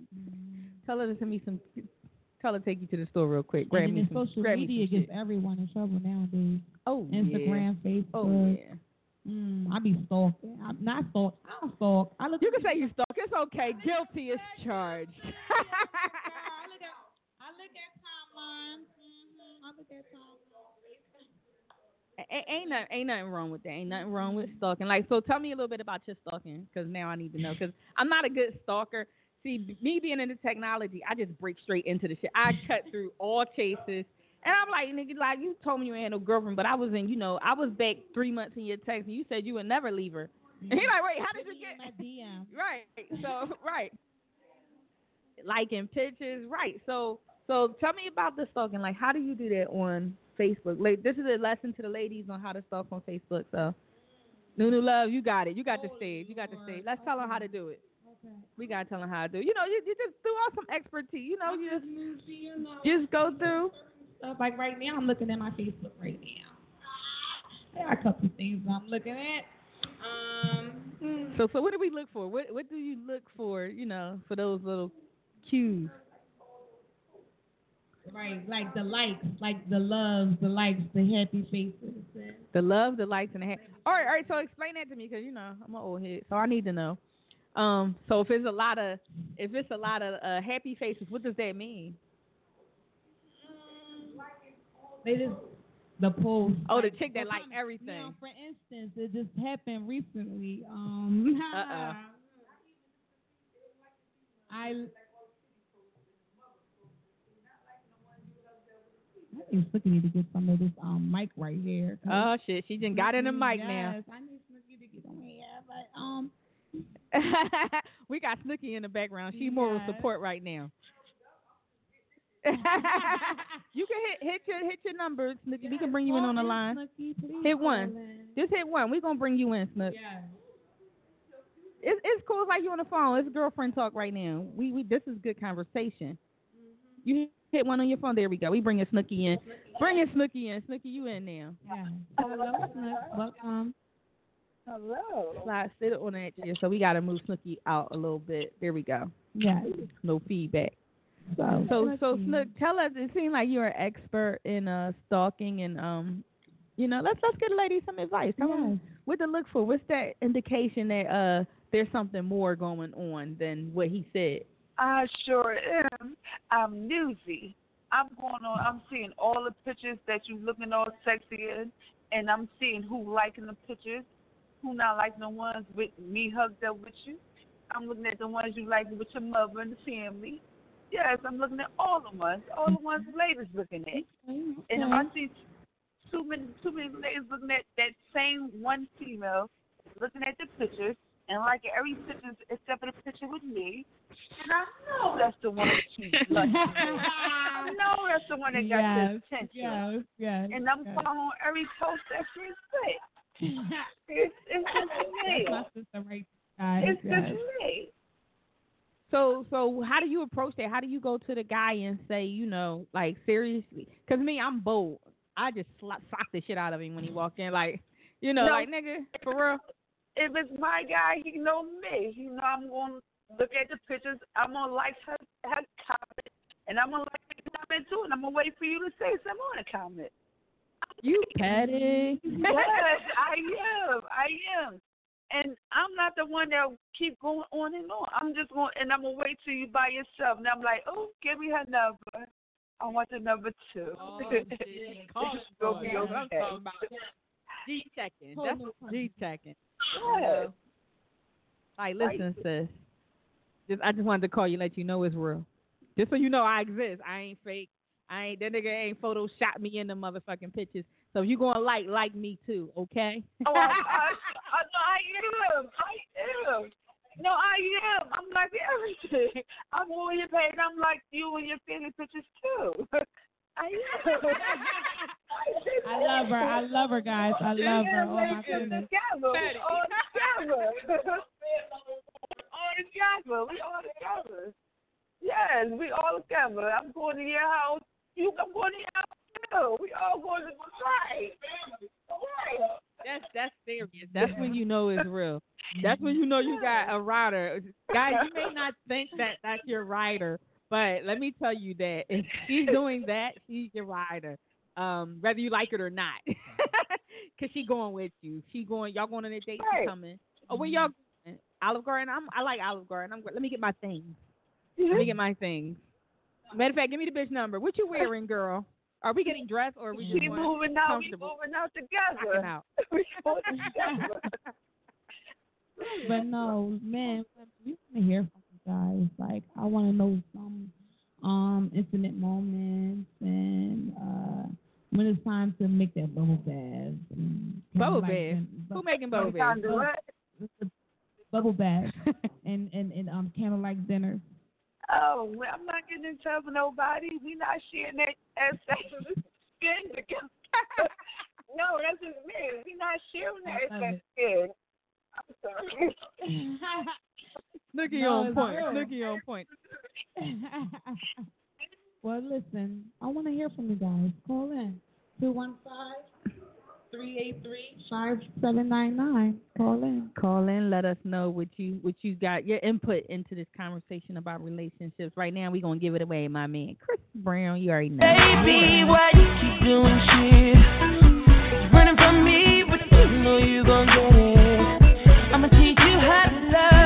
Tell her to send me some. Tell her to take you to the store real quick. Grab and me some. social grab me media gets everyone in trouble nowadays. Oh Instagram, yeah. Facebook. Oh yeah. Mm, I be stalking. I'm not stalk. I don't stalk. I look. You can say you stalk. It's okay. Guilty is charged. I look at. I look at timelines. Mm-hmm. I look at timelines. A- ain't nothing, ain't nothing wrong with that. Ain't nothing wrong with stalking. Like, so tell me a little bit about your stalking, because now I need to know. Because I'm not a good stalker. See, me being into technology, I just break straight into the shit. I cut through all chases. And I'm like, nigga, like you told me you ain't no girlfriend, but I was in, you know, I was back three months in your text, and you said you would never leave her. And he like, wait, how did you get? my DM? Right. So right. Liking pictures, right? So so tell me about the stalking. Like, how do you do that on Facebook? Like, this is a lesson to the ladies on how to stalk on Facebook. So, Nunu Love, you got it. You got the stage. You got the stage. Let's tell them how to do it. We gotta tell them how to do. You know, you, you just threw out some expertise. You know, you just you know, just go through. stuff. Like right now, I'm looking at my Facebook right now. There are a couple of things I'm looking at. Um, hmm. So so what do we look for? What what do you look for? You know, for those little cues. right, like the likes, like the loves, the likes, the happy faces. The love, the likes, and the ha- all right, all right. So explain that to me, because you know I'm an old head, so I need to know. Um, so if it's a lot of, if it's a lot of uh, happy faces, what does that mean? They just the post. Oh, the chick that like everything. You know, for instance, it just happened recently. Um, Uh-uh. I. I need Snooki to get some of this um mic right here. Oh shit, she just got in the mic yes, I need Snooki to get on here, but um, now. we got Snooki in the background. She moral Yes. support right now. you can hit hit your hit your numbers, Snooki. We can bring you in on the line. Snooki, Hit one. Just hit one. We're gonna bring you in, Snook. Yes. It's it's cool. It's like you on the phone. It's girlfriend talk right now. We we this is good conversation. Mm-hmm. You hit one on your phone. There we go. We bringing Snooky in. Bringing Snooky in. Snooky, you in now. Yes. Hello, Snook. Welcome. Hello. Slide sit on that chair. So we gotta move Snooky out a little bit. There we go. Yes. No feedback. So, So so Snooki. Snook, tell us. It seems like you're an expert in uh stalking and um, you know, let's let's get the lady some advice. Tell them Yes. what to look for. What's that indication that uh there's something more going on than what he said? I sure am. I'm newsy. I'm going on. I'm seeing all the pictures that you're looking all sexy in, and I'm seeing who liking the pictures, who not like the ones with me hugged up with you. I'm looking at the ones you like with your mother and the family. Yes, I'm looking at all the ones, all the ones the ladies looking at. Mm-hmm. And if I mm-hmm. see too many, too many ladies looking at that same one female, looking at the pictures and like every picture except for the picture with me, and I know that's the one that she's lucky. I know that's the one that got yes. the attention. Yes. Yes. And I'm yes. following every post that she's put. It's, it's just me. That's my sister right there. It's yes. just me. So so how do you approach that? How do you go to the guy and say, you know, like seriously? Because me, I'm bold. I just slap, sock the shit out of him when he walked in, like, you know, No. like nigga, for real. If it's my guy, he know me. He know I'm going to look at the pictures. I'm to like her, her comment, and I'm going to like the comment too, and I'm going to wait for you to say something on the comment. You petty. yes, I am. I am. And I'm not the one that keep going on and on. I'm just going, and I'm gonna wait till you by yourself. And I'm like, oh, give me her number. I want the number two. Oh, it's gonna be okay. G checking. Hold That's on. G checking. Yes. Like, listen, sis. Just I just wanted to call you, let you know it's real. Just so you know I exist. I ain't fake. I ain't that nigga ain't photoshopped me in the motherfucking pictures. So if you gonna like, like me too, okay? Oh, I, I, I, no, I am. I am. No, I am. I'm like everything. I'm on your page. I'm like you and your family pictures too. I am. I love her. I love her, guys. I love her. Oh my Together. goodness. We all together. all together. We all together. Yes, we all together. I'm going to your house. You, I'm going to your house too. We all going to right. Right. That's that's serious. That's when you know it's real. That's when you know you got a rider. Guys, you may not think that that's your rider, but let me tell you that if she's doing that, she's your rider. Um, whether you like it or not, cause she going with you. She going. Y'all going on a date? She Right. coming. Oh, where y'all going? Olive Garden. I'm. I like Olive Garden. I'm. Let me get my things. Let me get my things. Matter of fact, give me the bitch number. What you wearing, girl? Are we getting dressed or are we just We moving out. We moving out together. out? we going together. But no, man, we want to hear from you guys. Like, I want to know some um, intimate moments, and uh, when it's time to make that bubble bath. Bubble candlelight bath? din- Who making bubble bath? Bubble bath and and and um candlelight dinners. Oh, well, I'm not getting in touch with nobody. We not sharing that ancestral skin together. no, that's just me. We not sharing that I love skin. I'm sorry. Look at No, on it's point. real. Look at you on point. well, listen, I want to hear from you guys. Call in 215-383-5799. Call in. Call in, let us know what you what you got, your input into this conversation about relationships. Right now, we're gonna give it away, my man, Chris Brown. You already know. Baby, why you keep doing shit? Running from me, but you know you gon' get it. I'ma teach you how to love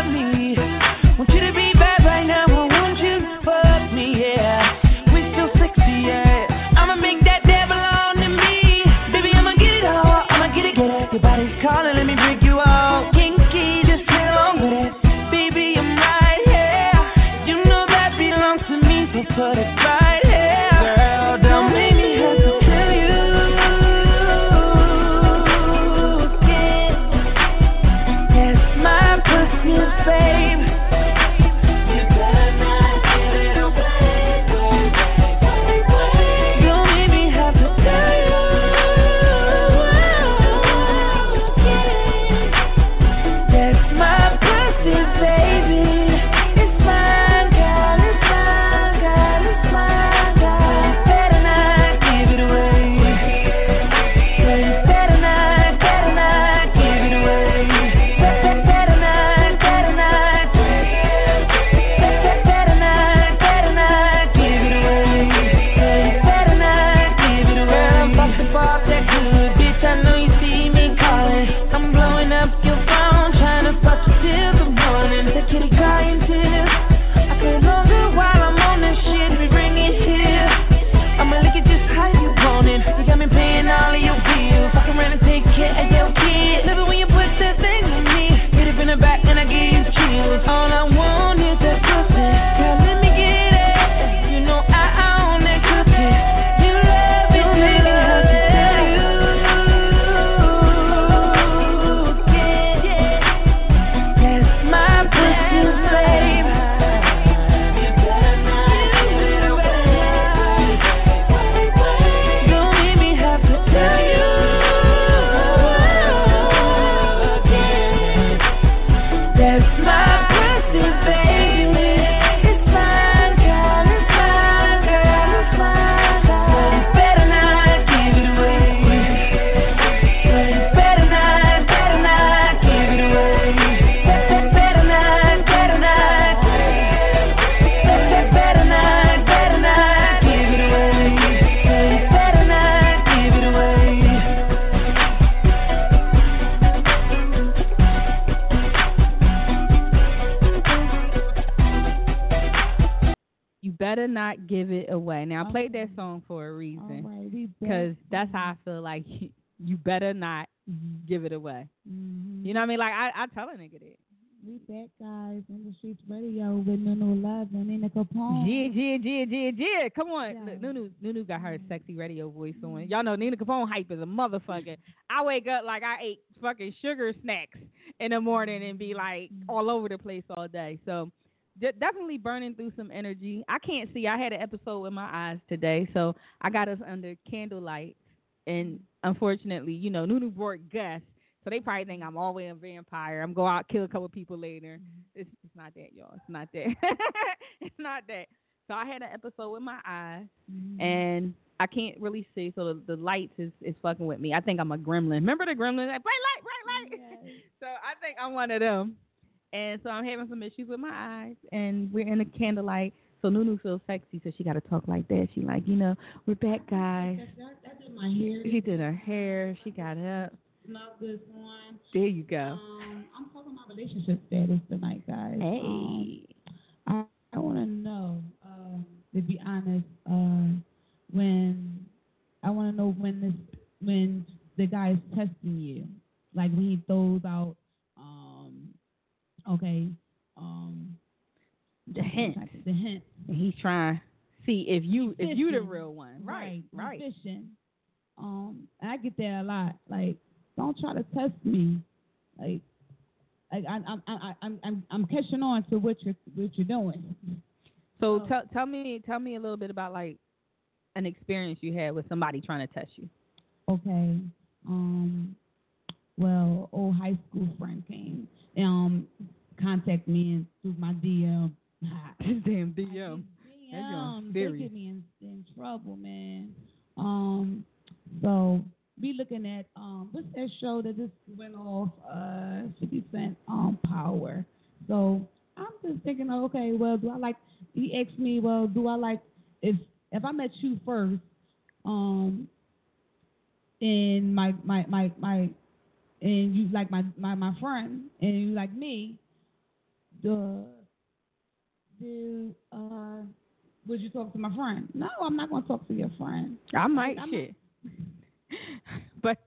that's how I feel like you, you better not give it away. Mhm. You know what I mean? Like I, I tell a nigga that. We back, guys, in the streets radio with Nunu Love and Nina Capone. Yeah, yeah, yeah, yeah, yeah. Come on. Yeah. Nunu, Nunu got her sexy radio voice on. Y'all know Nina Capone hype is a motherfucker. I wake up like I ate fucking sugar snacks in the morning and be like all over the place all day. So de- definitely burning through some energy. I can't see. I had an episode with my eyes today, so I got us under candlelight. And unfortunately, you know, Nunu brought Gus. So they probably think I'm always a vampire. I'm go out kill a couple people later. It's it's not that, y'all. It's not that. it's not that. So I had an episode with my eyes, Mhm. and I can't really see. So the, the lights is is fucking with me. I think I'm a gremlin. Remember the gremlin? Like bright light, bright light. Yes. so I think I'm one of them. And so I'm having some issues with my eyes, and we're in the candlelight. So Nunu feels sexy, so she got to talk like that. She like, you know, we're back, guys. That, did my hair. She did her hair. She got up. Smell good one. There you go. Um, I'm talking about relationship status tonight, guys. Um, Hey. I, I want to know, um, to be honest, uh, when I want to know when this when the guy is testing you, like when he throws out, um, okay, um, The hint. the hint. And he's trying. see if you if you the real one. Right, right. Efficient. Um, I get that a lot. Like, don't try to test me. Like, like I, I'm, I, I'm, I'm, I'm catching on to what you're, what you're doing. So Oh. tell tell me tell me a little bit about like an experience you had with somebody trying to test you. Okay. Um. Well, old high school friend came. Um, contact me and through my DM. Damn DM. That. They get me in, in trouble, man. Um. So be looking at um. What's that show that just went off? Uh, Fifty Cent. Um, Power. So I'm just thinking, okay, well, do I like? He asked me, well, do I like if if I met you first? Um, and my my my my and you like my my my friend and you like me the uh would you talk to my friend no i'm not going to talk to your friend I might I'm- shit. but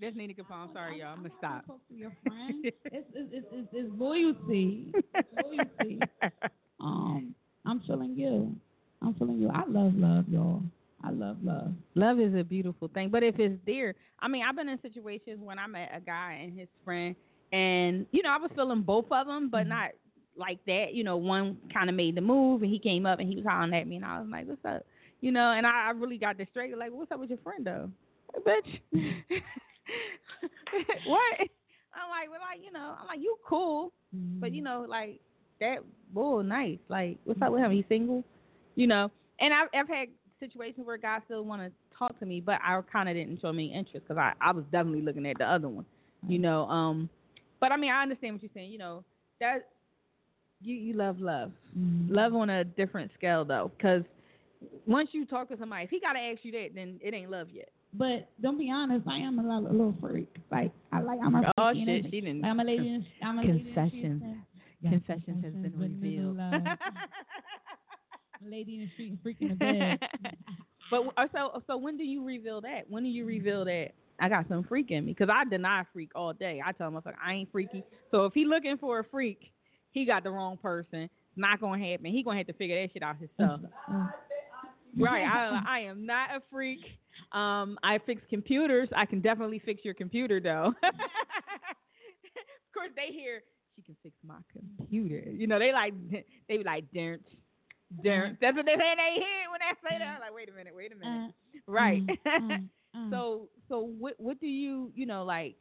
that's Nina Capone. I'm sorry, y'all. I'm gonna stop. talk to your friend it's, it's, it's, it's, loyalty it's loyalty um i'm feeling you i'm feeling you i love love y'all i love love Love is a beautiful thing, but if it's there, I mean, I've been in situations when I met a guy and his friend, and you know, I was feeling both of them, but Mhm. not like that. You know, one kind of made the move, and he came up and he was hollering at me, and I was like, "What's up?" You know, and I, I really got distracted. Like, "What's up with your friend, though, bitch?" what? I'm like, well, like you know, I'm like, you cool, but you know, like that bull nice. Like, what's up with him? He's single, you know. And I've I've had situations where guys still want to talk to me, but I kind of didn't show any interest because I I was definitely looking at the other one, you know. Um, but I mean, I understand what you're saying. You know that you you love love, Mhm. love on a different scale though, because once you talk to somebody, if he gotta ask you that, then it ain't love yet. But don't be honest, I am a, little- a little freak. Like I like I'm a Oh freaky shit, she didn't. I'm a lady. in- I'm a lady in the streets Concessions. and- Confessions has been revealed. little love. I'm a lady in the street and freaking in bed. But uh, so so when do you reveal that? When do you reveal that I got some freak in me? Because I deny freak all day. I tell myself I ain't freaky. So if he looking for a freak, he got the wrong person. It's not gonna happen. He gonna have to figure that shit out himself. right. I I am not a freak. Um, I fix computers. I can definitely fix your computer though. of course they hear she can fix my computer. You know they like they be like dirt. Dirt. That's what they say they hear when I say that. I'm like, wait a minute, wait a minute. Uh, Right. mm, mm, mm. so so what what do you you know like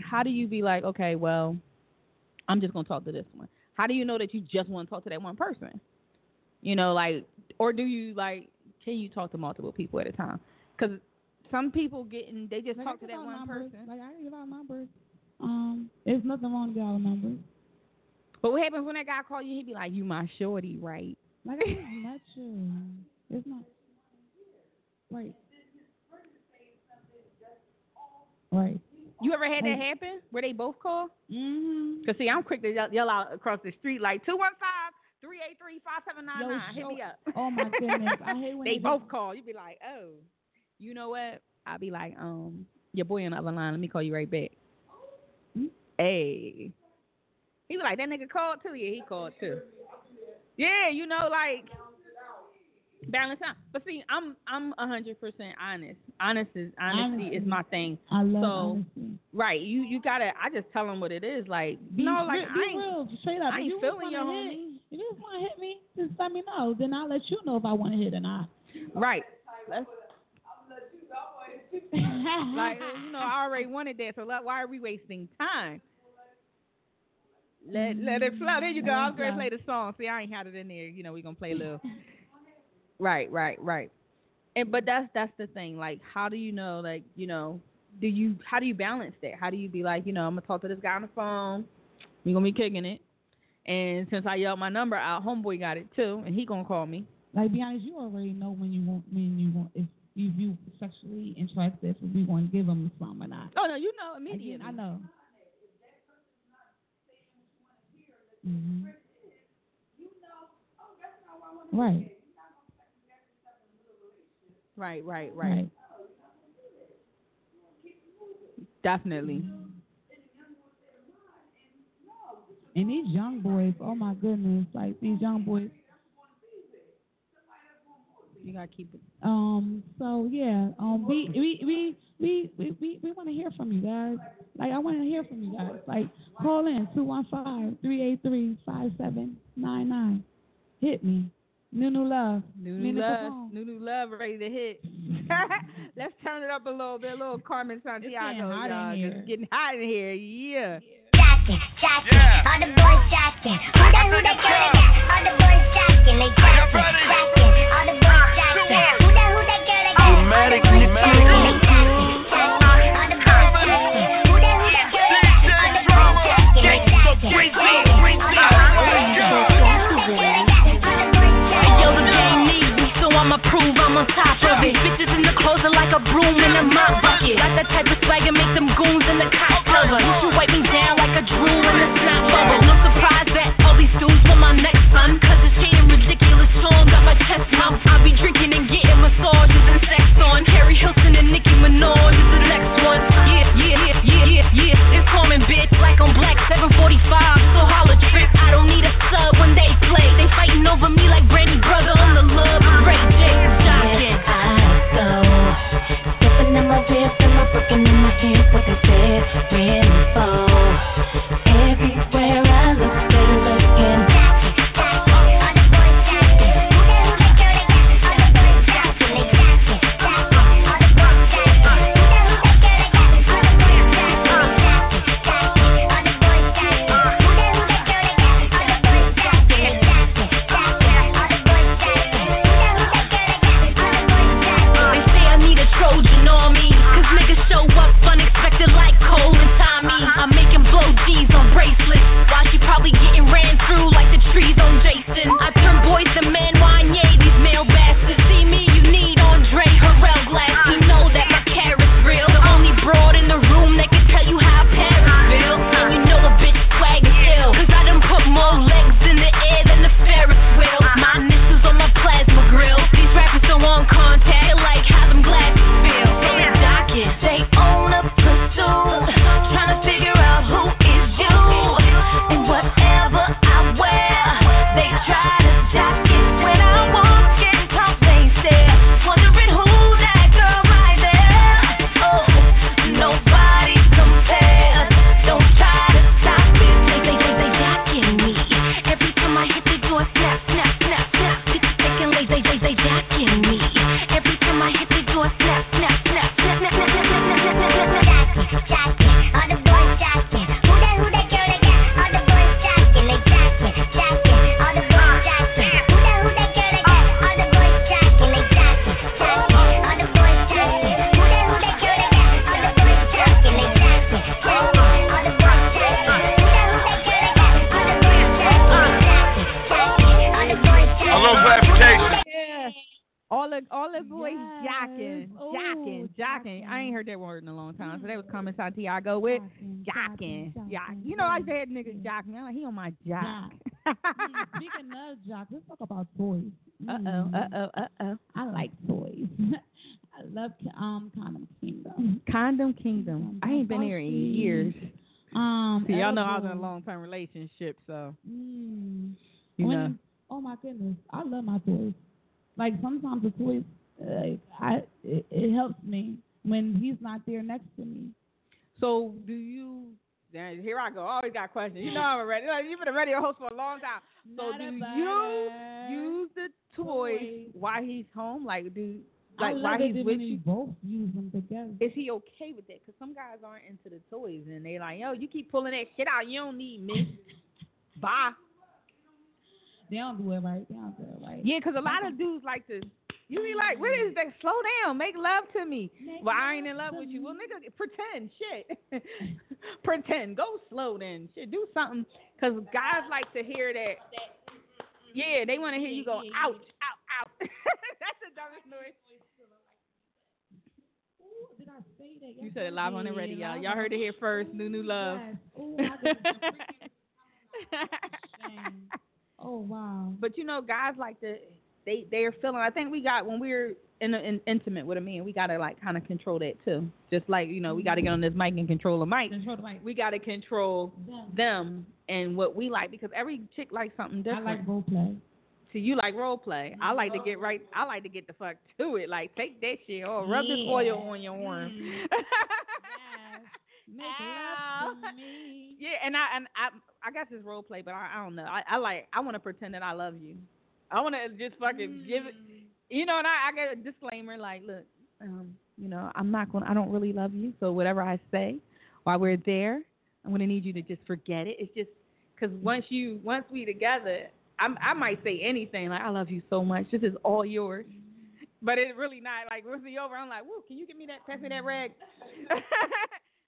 how do you be like okay well I'm just gonna talk to this one. How do you know that you just want to talk to that one person? You know like or do you like can you talk to multiple people at a time? Because some people getting they just Like, talk to that one numbers. person. Like I give out numbers. Um, there's nothing wrong with out numbers. But what happens when that guy call you? He be like, "You my shorty, right?" Like I just met you. It's not right. Right. You ever had that happen where they both call? Mm-hmm. Cause see, I'm quick to yell, yell out across the street like two one five three eight three five seven nine Yo, nine. Hit me up. Oh my goodness, I hate when they they both call. You'd be like, oh, you know what? I'll be like, um, your boy on the other line. Let me call you right back. Hey, he was like, that nigga called too. Yeah, he called too. Yeah, you know, like balance out. But see, I'm I'm a hundred percent honest. Honest is honesty is my thing. I love So, honesty. Right. You you gotta. I just tell them what it is. Like, Be, no, like re- I be ain't. real, straight up. I ain't you feeling your homie. If you just want to hit me, just let me know. Then I'll let you know if I want to hit or not. Right. Let's, like you know, I already wanted that. So let, why are we wasting time? Let let it flow. There you go. I was gonna play the song. See, I ain't had it in there. You know, we gonna play a little. right, right, right. And but that's that's the thing. Like, how do you know? Like, you know, do you how do you balance that? How do you be like, you know, I'm gonna talk to this guy on the phone. We gonna be kicking it. And since I yelled my number out, homeboy got it too, and he gonna call me. Like, be honest, you already know when you want, when you want, if you you sexually interested, if we going to give them some or not. Oh no, you know Again, immediately. I know. hmm Right, Right, right, right. right. Definitely. And these young boys, oh my goodness, like these young boys. You gotta keep it. Um. So yeah. Um. We we we we we we, we want to hear from you guys. Like I want to hear from you guys. Like call in 215-383-5799. Hit me. Nunu love. New Nina love, Nunu love, ready to hit. Let's turn it up a little bit, a little Carmen Santiago, hot in y'all. here. Just getting hot in here, yeah. jacking, jacking, all the boys jacking. Who that, who that girl that got? All the boys jacking, they jacking, jacking, all the boys jacking. Who that, who that girl that got? Dramatic, In like a broom in a mop bucket. Got that type of swagger, make them goons in the cop cover. You wipe me down like a drool in the snot bubble. No surprise that all these dudes want my next son. Cause it's shading ridiculous song, got my chest out. I be drinking and getting massages and sex on. Harry Hilton and Nicki Minaj is the next one. Yeah, yeah, yeah, yeah, yeah, yeah. It's coming, bitch. Black on black, 745. So holla trip. I don't need a sub when they play. They fighting over me like Brandy brother on the love real, still I'm broken and I can't fucking say it's. Santiago with jocking, jock. You know I said niggas jocking. I'm like, he on my jock. Speaking of jock, let's talk about toys. uh oh, uh oh, uh oh. I like toys. I love um Condom Kingdom. Condom Kingdom. I ain't been here in years. Um, See, y'all know I was in a long term relationship, so Mm. you When- know. Oh my goodness, I love my toys. Like sometimes the toys, like I, it, it helps me when he's not there next to me. So do you? Then here I go. Always got questions. You know I'm a radio. You've been a radio host for a long time. So Not do you use the toys, while he's home? Like do like while he's with you? both use them together. Is he okay with that? Because some guys aren't into the toys and they like, yo, you keep pulling that shit out. You don't need me. Bye. They don't do it right. They don't do it right. Yeah, because a lot of dudes like to. You be like, what is that? Slow down. Make love to me. Make well, I ain't in love with you. Well, nigga, pretend. Shit. pretend. Go slow then. Shit. Do something. Because guys like to hear that. Yeah, they want to hear you go, ouch, ouch, ouch. That's the dumbest noise. Ooh, did I say that? You said it live on the radio. Live Y'all heard it here first. Nunu Love. Yes. Ooh, I just. Oh wow. But you know, guys like to they they're feeling. I think we got when we're in, in intimate with a man, we gotta like kind of control that too. Just like you know, we gotta get on this mic and control the mic. Control the mic. We gotta control Them. them and what we like because every chick likes something different. I like role play. See, you like role play. I like to oh. get right. I like to get the fuck to it. Like take that shit or rub this oil on your arm. Mm. Me. Yeah, and I and I I guess it's role play, but I, I don't know. I, I like I want to pretend that I love you. I want to just fucking give it. You know, and I, I get a disclaimer like, look, um, you know, I'm not going. to I don't really love you, so whatever I say while we're there, I'm gonna need you to just forget it. It's just because once you once we together, I'm I might say anything like I love you so much. This is all yours. But it's really not like once we over, I'm like, woo, can you give me that pass me that rag?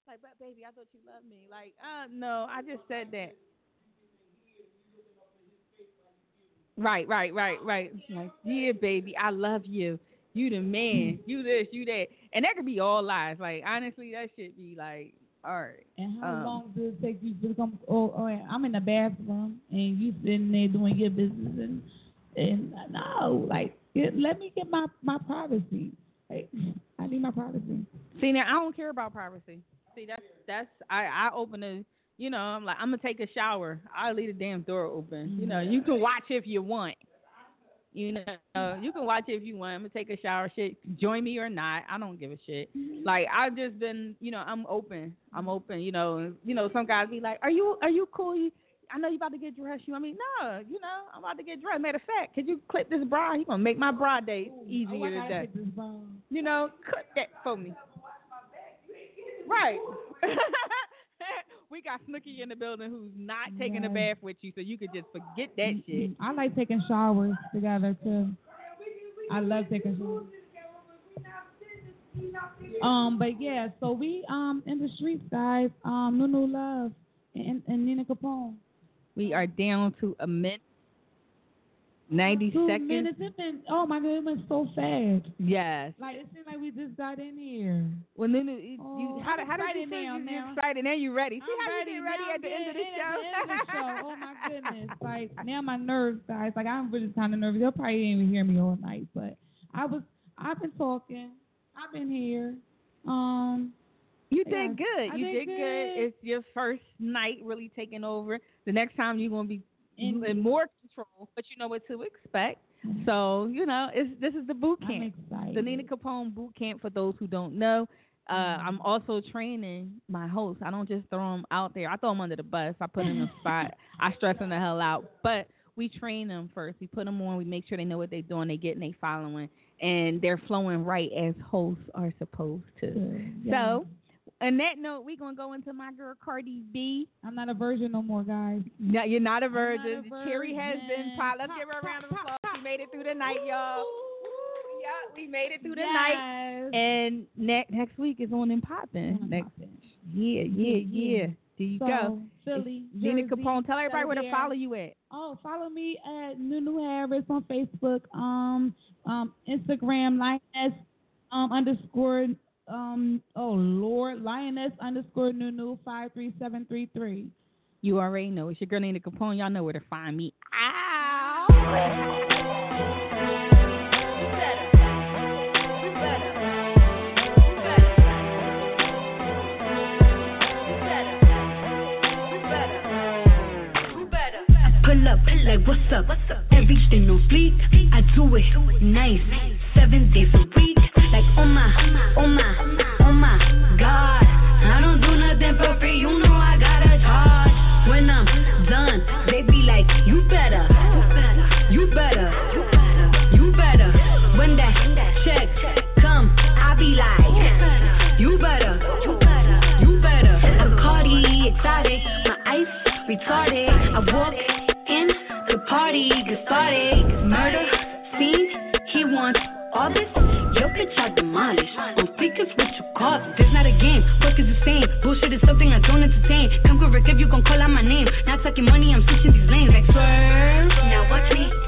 like, but baby, I thought you loved me. Like, uh no, I just said that. Right, right, right, right. Like, yeah, baby, I love you. You the man. You this, you that. And that could be all lies. Like, honestly, that should be like, all right. And how Um, long does it take you to come? Oh, oh, I'm in the bathroom and you sitting there doing your business and and no, like let me get my my privacy. Like, I need my privacy. See now, I don't care about privacy. See, that's that's I I open the, you know, I'm like I'm gonna take a shower. I'll leave the damn door open. You know, you can watch if you want. You know, you can watch if you want. I'm gonna take a shower. Shit, join me or not. I don't give a shit. Mm-hmm. Like I've just been, you know, I'm open. I'm open. You know, you know, some guys be like, "Are you are you cool? You, I know you about to get dressed. You, I mean, no, you know, I'm about to get dressed. Matter of fact, could you clip this bra? You gonna make my bra day Oh, easier gotta today. get this ball. You know, cut that for me. Right. we got Snooky in the building who's not taking a bath with you, so you could just forget that shit. I like taking showers together too. I love taking showers. Um, but yeah, so we um in the streets, guys. Um, Nunu Love and, and Nina Capone. We are down to a minute, ninety Two seconds. minutes. It been, oh my god, it went so fast. Yes. Like it seemed like we just got in here. Well, then you, Oh, you, how, I'm how did you feel? now, You now. excited now? You ready? See I'm how ready. you get ready Now at the end of the show? in at the end of the show. Oh my goodness! Like now my nerves, guys. Like I'm really kind of nervous. They'll probably didn't even hear me all night, but I was. I've been talking. I've been here. Um. You Yes, did good. I you did did good. It's your first night really taking over. The next time you're gonna be in more control, but you know what to expect. So you know, it's this is the boot I'm camp. excited. The Nina Capone boot camp. For those who don't know, uh, Mm-hmm. I'm also training my hosts. I don't just throw them out there. I throw them under the bus. I put them in a spot. I stress them the hell out. But we train them first. We put them on. We make sure they know what they're doing. They getting, they following, and they're flowing right as hosts are supposed to. Good. So, on that note, we're gonna go into my girl Cardi B. I'm not a virgin no more, guys. No, you're not a I'm not a virgin. Cherry has been virgin. popped. Let's Pop, give her a pop, round of applause. pop. We made it through the night, y'all. Yeah, we made it through the yes. night. And ne- next week is on and popping. Next, popping. yeah, yeah, Yeah, yeah. There you So, go. Philly, Jersey, Capone. Tell everybody where to follow you at. Oh, follow me at Nunu Harris on Facebook. Um, um, Instagram lioness um underscore um oh Lord lioness underscore Nunu five three seven three three. You already know. It's your girl Nina Capone. Y'all know where to find me. Ow! Like what's up? Everything on fleek. I do it nice, seven days a week. Oh my, oh my, oh my God. I don't do nothing for free. You know I gotta charge. When I'm done, they be like, you better, you better, you better. When that check come, I be like, you better, you better, you better. I'm Cardi exotic, my ice retarded. I walk in the party, get started. are demolished. On speakers, what you call? This not a game. Work is the same. Bullshit is something I don't entertain. Come correct if you gon' call out my name. Not talking money, I'm switching these lanes like swerve. Now watch me.